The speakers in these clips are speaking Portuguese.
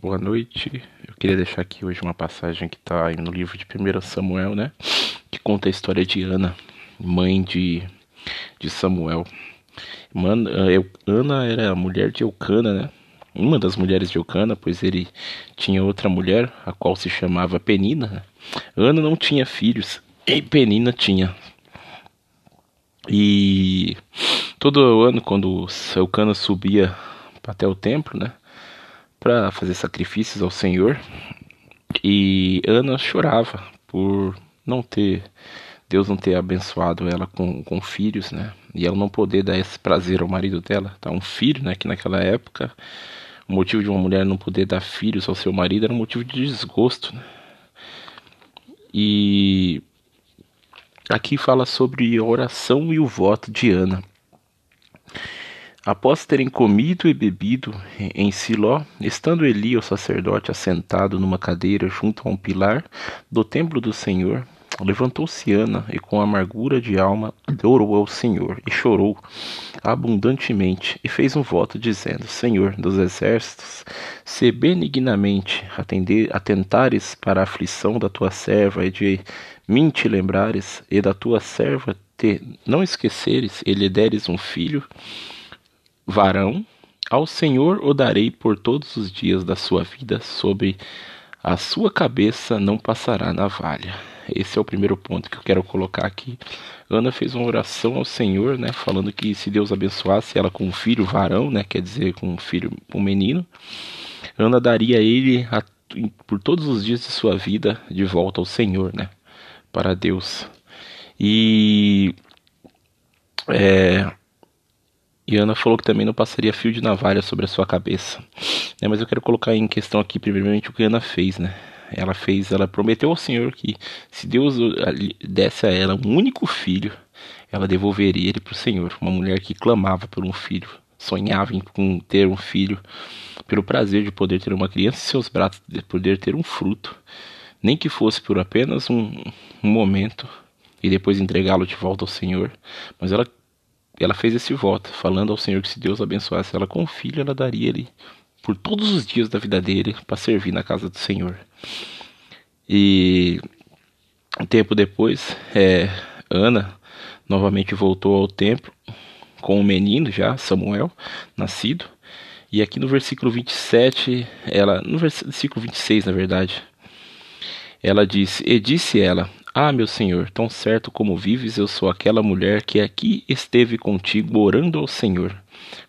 Boa noite. Eu queria deixar aqui hoje uma passagem que está no livro de 1 Samuel, né? Que conta a história de Ana, mãe de, de Samuel. Ana era a mulher de Eucana, né? Uma das mulheres de Eucana, pois ele tinha outra mulher, a qual se chamava Penina. Né? Ana não tinha filhos, e Penina tinha. E todo ano, quando Eucana subia até o templo, né? Para fazer sacrifícios ao Senhor. E Ana chorava por não ter Deus não ter abençoado ela com, com filhos, né? E ela não poder dar esse prazer ao marido dela. Tá? Um filho, né? Que naquela época, o motivo de uma mulher não poder dar filhos ao seu marido era um motivo de desgosto, né? E aqui fala sobre a oração e o voto de Ana. Após terem comido e bebido em Siló, estando Eli, o sacerdote, assentado numa cadeira junto a um pilar do templo do Senhor, levantou-se Ana e com amargura de alma orou ao Senhor e chorou abundantemente e fez um voto dizendo: Senhor dos exércitos, se benignamente atender, atentares para a aflição da tua serva e de mim te lembrares e da tua serva te não esqueceres e lhe deres um filho, varão, ao Senhor o darei por todos os dias da sua vida, sobre a sua cabeça não passará navalha. Esse é o primeiro ponto que eu quero colocar aqui. Ana fez uma oração ao Senhor, né, falando que se Deus abençoasse ela com um filho varão, né, quer dizer, com um filho, um menino, Ana daria ele a, por todos os dias de sua vida de volta ao Senhor, né, para Deus. E é, e Ana falou que também não passaria fio de navalha sobre a sua cabeça. É, mas eu quero colocar em questão aqui, primeiramente, o que Ana fez, né? Ela fez, ela prometeu ao Senhor que se Deus desse a ela um único filho, ela devolveria ele para o Senhor. Uma mulher que clamava por um filho, sonhava em ter um filho, pelo prazer de poder ter uma criança em seus braços, de poder ter um fruto, nem que fosse por apenas um, um momento e depois entregá-lo de volta ao Senhor. Mas ela ela fez esse voto, falando ao Senhor que se Deus abençoasse ela com um filho, ela daria ele por todos os dias da vida dele para servir na casa do Senhor. E um tempo depois, é, Ana novamente voltou ao templo com o um menino já, Samuel, nascido. E aqui no versículo 27, ela, no versículo 26, na verdade, ela disse: E disse ela: ah, meu senhor, tão certo como vives, eu sou aquela mulher que aqui esteve contigo orando ao Senhor.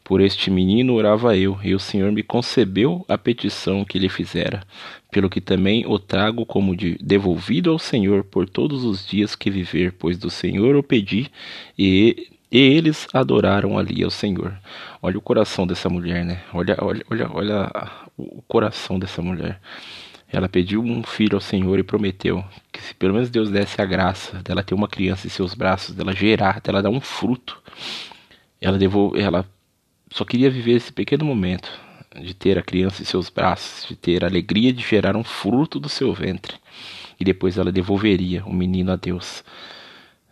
Por este menino orava eu, e o Senhor me concebeu a petição que lhe fizera, pelo que também o trago como de devolvido ao Senhor por todos os dias que viver, pois do Senhor o pedi, e, e eles adoraram ali ao Senhor. Olha o coração dessa mulher, né? Olha, olha, olha, olha o coração dessa mulher. Ela pediu um filho ao Senhor e prometeu que se pelo menos Deus desse a graça dela ter uma criança em seus braços, dela gerar, dela dar um fruto, ela devolve, ela só queria viver esse pequeno momento de ter a criança em seus braços, de ter a alegria de gerar um fruto do seu ventre. E depois ela devolveria o menino a Deus,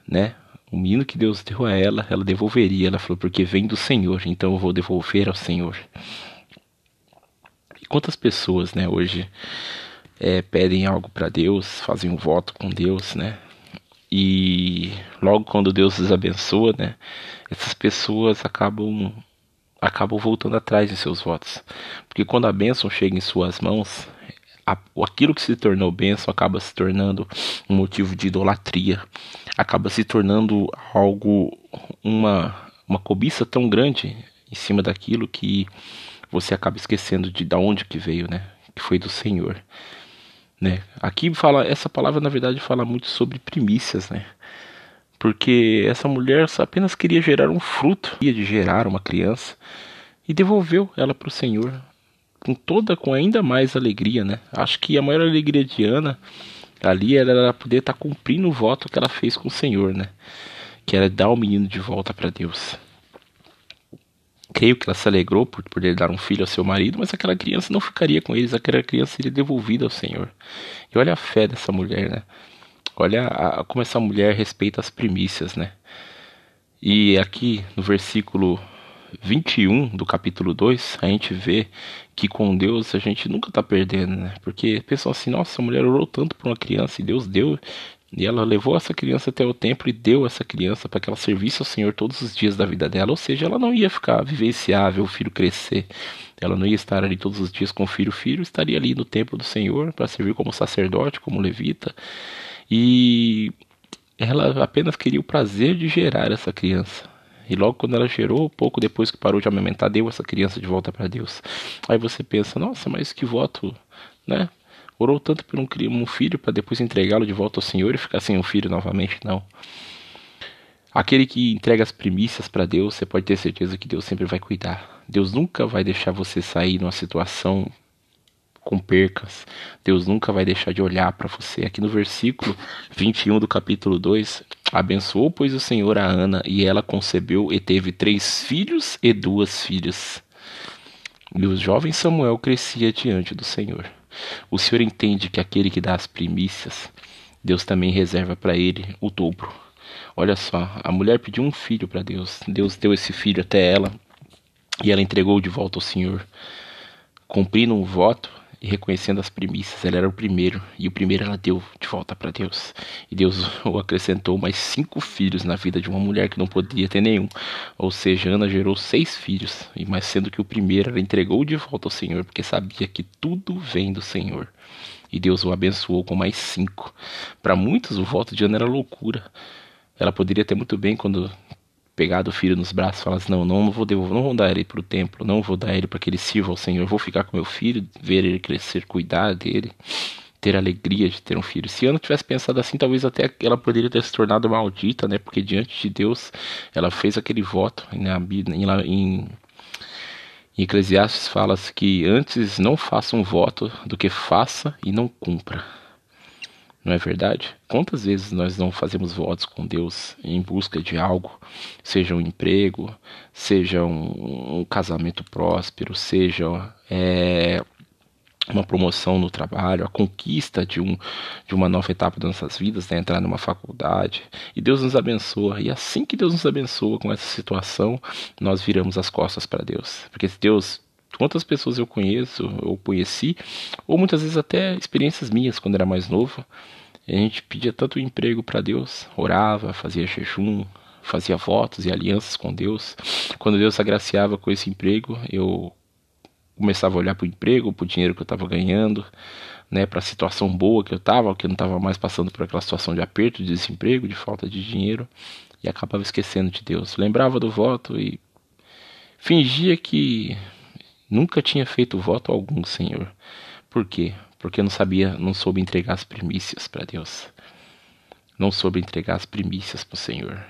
né? O menino que Deus deu a ela, ela devolveria. Ela falou, porque vem do Senhor, então eu vou devolver ao Senhor. E quantas pessoas, né, hoje é, pedem algo para Deus, fazem um voto com Deus, né? E logo quando Deus os abençoa, né? Essas pessoas acabam acabam voltando atrás de seus votos, porque quando a bênção chega em suas mãos, aquilo que se tornou bênção acaba se tornando um motivo de idolatria, acaba se tornando algo uma uma cobiça tão grande em cima daquilo que você acaba esquecendo de da onde que veio, né? Que foi do Senhor. Né? Aqui fala, essa palavra na verdade fala muito sobre primícias, né? Porque essa mulher apenas queria gerar um fruto, queria de gerar uma criança e devolveu ela para o Senhor com toda, com ainda mais alegria, né? Acho que a maior alegria de Ana ali era poder estar tá cumprindo o voto que ela fez com o Senhor, né? Que era dar o menino de volta para Deus. Creio que ela se alegrou por poder dar um filho ao seu marido, mas aquela criança não ficaria com eles, aquela criança seria devolvida ao Senhor. E olha a fé dessa mulher, né? Olha a, como essa mulher respeita as primícias, né? E aqui no versículo 21 do capítulo 2, a gente vê que com Deus a gente nunca tá perdendo, né? Porque pensam assim, nossa, a mulher orou tanto por uma criança e Deus deu. E ela levou essa criança até o templo e deu essa criança para que ela servisse ao Senhor todos os dias da vida dela. Ou seja, ela não ia ficar vivenciável, o filho crescer. Ela não ia estar ali todos os dias com o filho. O filho estaria ali no templo do Senhor para servir como sacerdote, como levita. E ela apenas queria o prazer de gerar essa criança. E logo quando ela gerou, pouco depois que parou de amamentar, deu essa criança de volta para Deus. Aí você pensa, nossa, mas que voto, né? Orou tanto por um, um filho para depois entregá-lo de volta ao Senhor e ficar sem um filho novamente? Não. Aquele que entrega as primícias para Deus, você pode ter certeza que Deus sempre vai cuidar. Deus nunca vai deixar você sair numa situação com percas. Deus nunca vai deixar de olhar para você. Aqui no versículo 21 do capítulo 2, abençoou, pois, o Senhor a Ana, e ela concebeu e teve três filhos e duas filhas. E o jovem Samuel crescia diante do Senhor. O Senhor entende que aquele que dá as primícias, Deus também reserva para ele o dobro. Olha só, a mulher pediu um filho para Deus. Deus deu esse filho até ela e ela entregou de volta ao Senhor, cumprindo um voto e reconhecendo as primícias. Ela era o primeiro, e o primeiro ela deu de volta para Deus. E Deus o acrescentou mais cinco filhos na vida de uma mulher que não podia ter nenhum. Ou seja, Ana gerou seis filhos, e mais sendo que o primeiro ela entregou de volta ao Senhor, porque sabia que tudo vem do Senhor. E Deus o abençoou com mais cinco. Para muitos, o voto de Ana era loucura. Ela poderia ter muito bem, quando pegado o filho nos braços e falar assim, não, não vou devolver, não vou dar ele para o templo, não vou dar ele para que ele sirva ao Senhor, vou ficar com meu filho, ver ele crescer, cuidar dele, ter alegria de ter um filho. Se Ana tivesse pensado assim, talvez até ela poderia ter se tornado maldita, né? Porque diante de Deus ela fez aquele voto né? em, em, em Eclesiastes fala que antes não faça um voto do que faça e não cumpra. Não é verdade? Quantas vezes nós não fazemos votos com Deus em busca de algo, seja um emprego, seja um, um casamento próspero, seja é, uma promoção no trabalho, a conquista de, um, de uma nova etapa das nossas vidas, né? entrar numa faculdade. E Deus nos abençoa. E assim que Deus nos abençoa com essa situação, nós viramos as costas para Deus. Porque se Deus quantas pessoas eu conheço ou conheci, ou muitas vezes até experiências minhas quando era mais novo. A gente pedia tanto emprego para Deus, orava, fazia jejum, fazia votos e alianças com Deus. Quando Deus agraciava com esse emprego, eu começava a olhar para o emprego, para o dinheiro que eu estava ganhando, né, para a situação boa que eu estava, que eu não estava mais passando por aquela situação de aperto, de desemprego, de falta de dinheiro, e acabava esquecendo de Deus. Lembrava do voto e fingia que Nunca tinha feito voto algum, Senhor. Por quê? Porque não sabia, não soube entregar as primícias para Deus. Não soube entregar as primícias para o Senhor.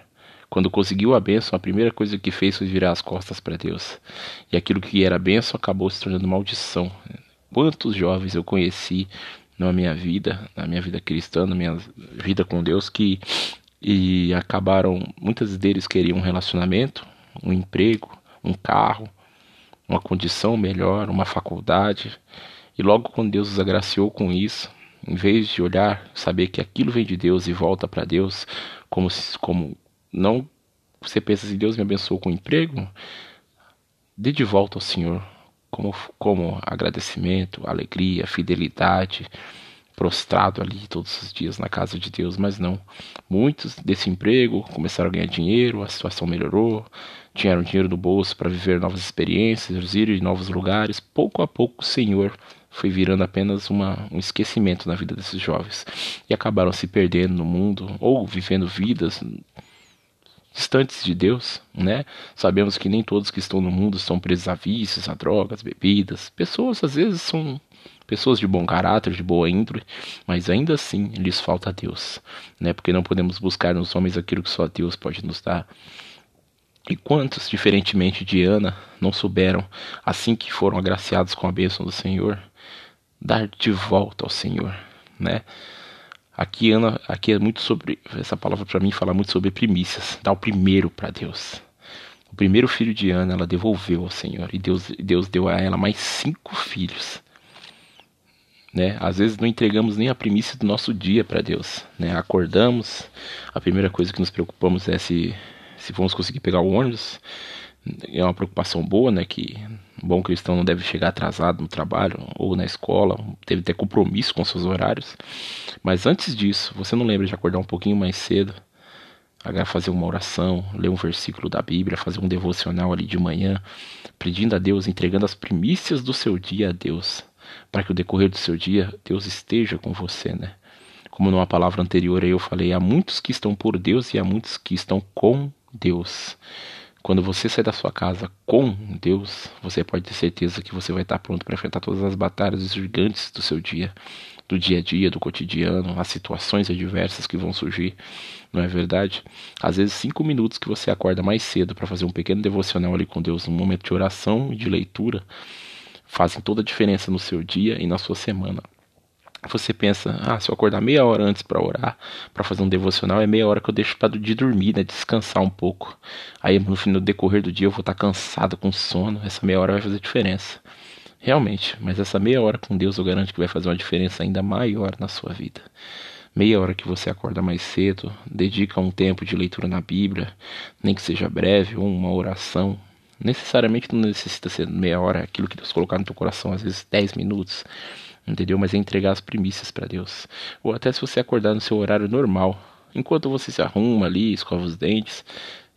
Quando conseguiu a bênção, a primeira coisa que fez foi virar as costas para Deus. E aquilo que era bênção acabou se tornando maldição. Quantos jovens eu conheci na minha vida, na minha vida cristã, na minha vida com Deus, que e acabaram, muitos deles queriam um relacionamento, um emprego, um carro, uma condição melhor, uma faculdade. E logo quando Deus os agraciou com isso, em vez de olhar, saber que aquilo vem de Deus e volta para Deus, como como não você pensa assim, Deus me abençoou com um emprego, dê de volta ao Senhor como como agradecimento, alegria, fidelidade, prostrado ali todos os dias na casa de Deus, mas não. Muitos desse emprego começaram a ganhar dinheiro, a situação melhorou, tinham dinheiro no bolso para viver novas experiências, ir em novos lugares. Pouco a pouco o Senhor foi virando apenas uma, um esquecimento na vida desses jovens e acabaram se perdendo no mundo ou vivendo vidas distantes de Deus, né? Sabemos que nem todos que estão no mundo estão presos a vícios, a drogas, bebidas. Pessoas às vezes são pessoas de bom caráter, de boa índole, mas ainda assim lhes falta Deus, né? Porque não podemos buscar nos homens aquilo que só Deus pode nos dar. E quantos, diferentemente de Ana, não souberam, assim que foram agraciados com a bênção do Senhor, dar de volta ao Senhor, né? Aqui Ana, aqui é muito sobre essa palavra para mim fala muito sobre primícias, dar o primeiro para Deus. O primeiro filho de Ana ela devolveu ao Senhor e Deus, Deus deu a ela mais cinco filhos. Né? Às vezes não entregamos nem a primícia do nosso dia para Deus, né? Acordamos, a primeira coisa que nos preocupamos é se se vamos conseguir pegar o ônibus. É uma preocupação boa, né? Que bom cristão não deve chegar atrasado no trabalho ou na escola, deve ter compromisso com seus horários. Mas antes disso, você não lembra de acordar um pouquinho mais cedo, fazer uma oração, ler um versículo da Bíblia, fazer um devocional ali de manhã, pedindo a Deus, entregando as primícias do seu dia a Deus, para que o decorrer do seu dia Deus esteja com você, né? Como numa palavra anterior eu falei, há muitos que estão por Deus e há muitos que estão com Deus. Quando você sair da sua casa com Deus, você pode ter certeza que você vai estar pronto para enfrentar todas as batalhas gigantes do seu dia, do dia a dia, do cotidiano, as situações adversas que vão surgir, não é verdade? Às vezes, cinco minutos que você acorda mais cedo para fazer um pequeno devocional ali com Deus, um momento de oração e de leitura, fazem toda a diferença no seu dia e na sua semana você pensa, ah, se eu acordar meia hora antes para orar, para fazer um devocional, é meia hora que eu deixo para de dormir, né, descansar um pouco. Aí no decorrer do dia eu vou estar tá cansado, com sono, essa meia hora vai fazer diferença. Realmente, mas essa meia hora com Deus eu garanto que vai fazer uma diferença ainda maior na sua vida. Meia hora que você acorda mais cedo, dedica um tempo de leitura na Bíblia, nem que seja breve, ou uma oração. Necessariamente não necessita ser meia hora, aquilo que Deus colocar no teu coração, às vezes 10 minutos entendeu? Mas é entregar as primícias para Deus. Ou até se você acordar no seu horário normal, enquanto você se arruma ali, escova os dentes,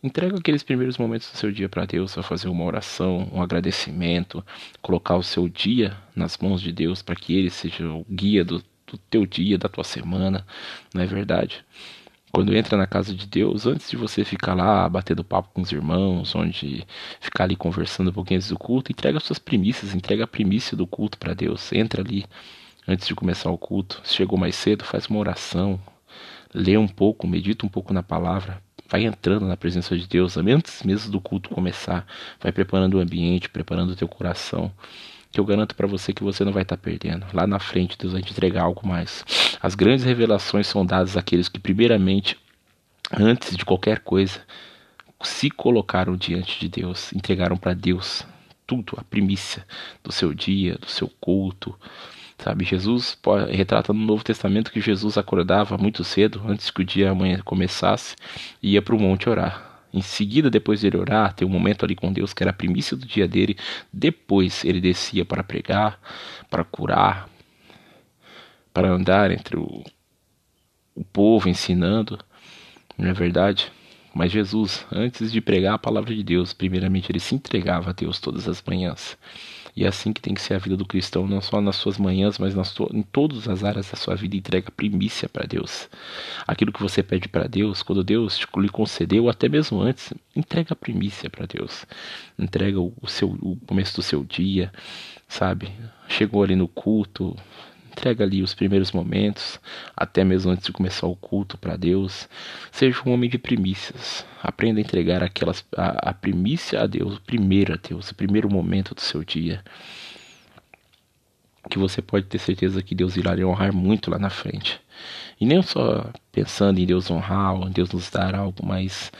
entrega aqueles primeiros momentos do seu dia para Deus, a fazer uma oração, um agradecimento, colocar o seu dia nas mãos de Deus para que Ele seja o guia do, do teu dia, da tua semana, não é verdade? Quando entra na casa de Deus, antes de você ficar lá batendo papo com os irmãos, onde ficar ali conversando um pouquinho antes do culto, entrega suas primícias, entrega a primícia do culto para Deus. Entra ali antes de começar o culto. Se chegou mais cedo, faz uma oração, lê um pouco, medita um pouco na palavra, vai entrando na presença de Deus antes mesmo do culto começar, vai preparando o ambiente, preparando o teu coração que eu garanto para você que você não vai estar tá perdendo. Lá na frente, Deus vai te entregar algo mais. As grandes revelações são dadas àqueles que, primeiramente, antes de qualquer coisa, se colocaram diante de Deus, entregaram para Deus tudo, a primícia do seu dia, do seu culto. Sabe, Jesus retrata no Novo Testamento que Jesus acordava muito cedo, antes que o dia amanhã começasse, e ia para o monte orar. Em seguida, depois de ele orar, ter um momento ali com Deus que era a primícia do dia dele. Depois ele descia para pregar, para curar, para andar entre o, o povo ensinando. Não é verdade? Mas Jesus, antes de pregar a palavra de Deus, primeiramente ele se entregava a Deus todas as manhãs. E é assim que tem que ser a vida do cristão, não só nas suas manhãs, mas nas em todas as áreas da sua vida. Entrega primícia para Deus. Aquilo que você pede para Deus, quando Deus te lhe concedeu, até mesmo antes, entrega primícia para Deus. Entrega o, seu, o começo do seu dia, sabe? Chegou ali no culto, Entrega ali os primeiros momentos, até mesmo antes de começar o culto para Deus. Seja um homem de primícias. Aprenda a entregar aquelas a, a primícia a Deus, o primeiro a Deus, o primeiro momento do seu dia. Que você pode ter certeza que Deus irá lhe honrar muito lá na frente. E nem só pensando em Deus honrar, ou em Deus nos dar algo, mas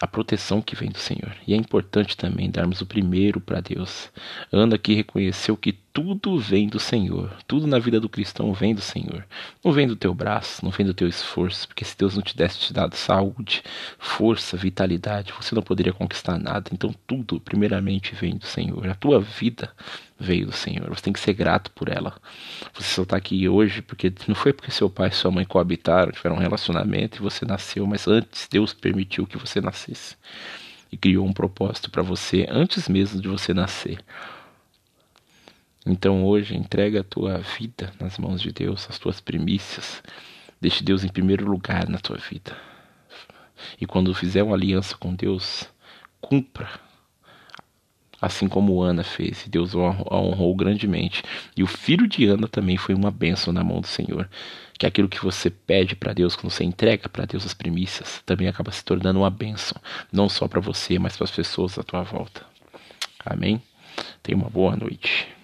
a proteção que vem do Senhor. E é importante também darmos o primeiro para Deus. Ana que reconheceu que tudo vem do Senhor. Tudo na vida do cristão vem do Senhor. Não vem do teu braço, não vem do teu esforço, porque se Deus não te desse te dado saúde, força, vitalidade, você não poderia conquistar nada. Então tudo, primeiramente, vem do Senhor. A tua vida veio do Senhor. Você tem que ser grato por ela. Você só está aqui hoje porque não foi porque seu pai e sua mãe coabitaram, tiveram um relacionamento e você nasceu, mas antes Deus permitiu que você nascesse e criou um propósito para você antes mesmo de você nascer. Então hoje entrega a tua vida nas mãos de Deus, as tuas primícias. Deixe Deus em primeiro lugar na tua vida. E quando fizer uma aliança com Deus, cumpra assim como Ana fez, e Deus a honrou grandemente. E o filho de Ana também foi uma bênção na mão do Senhor. Que aquilo que você pede para Deus, quando você entrega para Deus as primícias, também acaba se tornando uma bênção, não só para você, mas para as pessoas à tua volta. Amém? Tenha uma boa noite.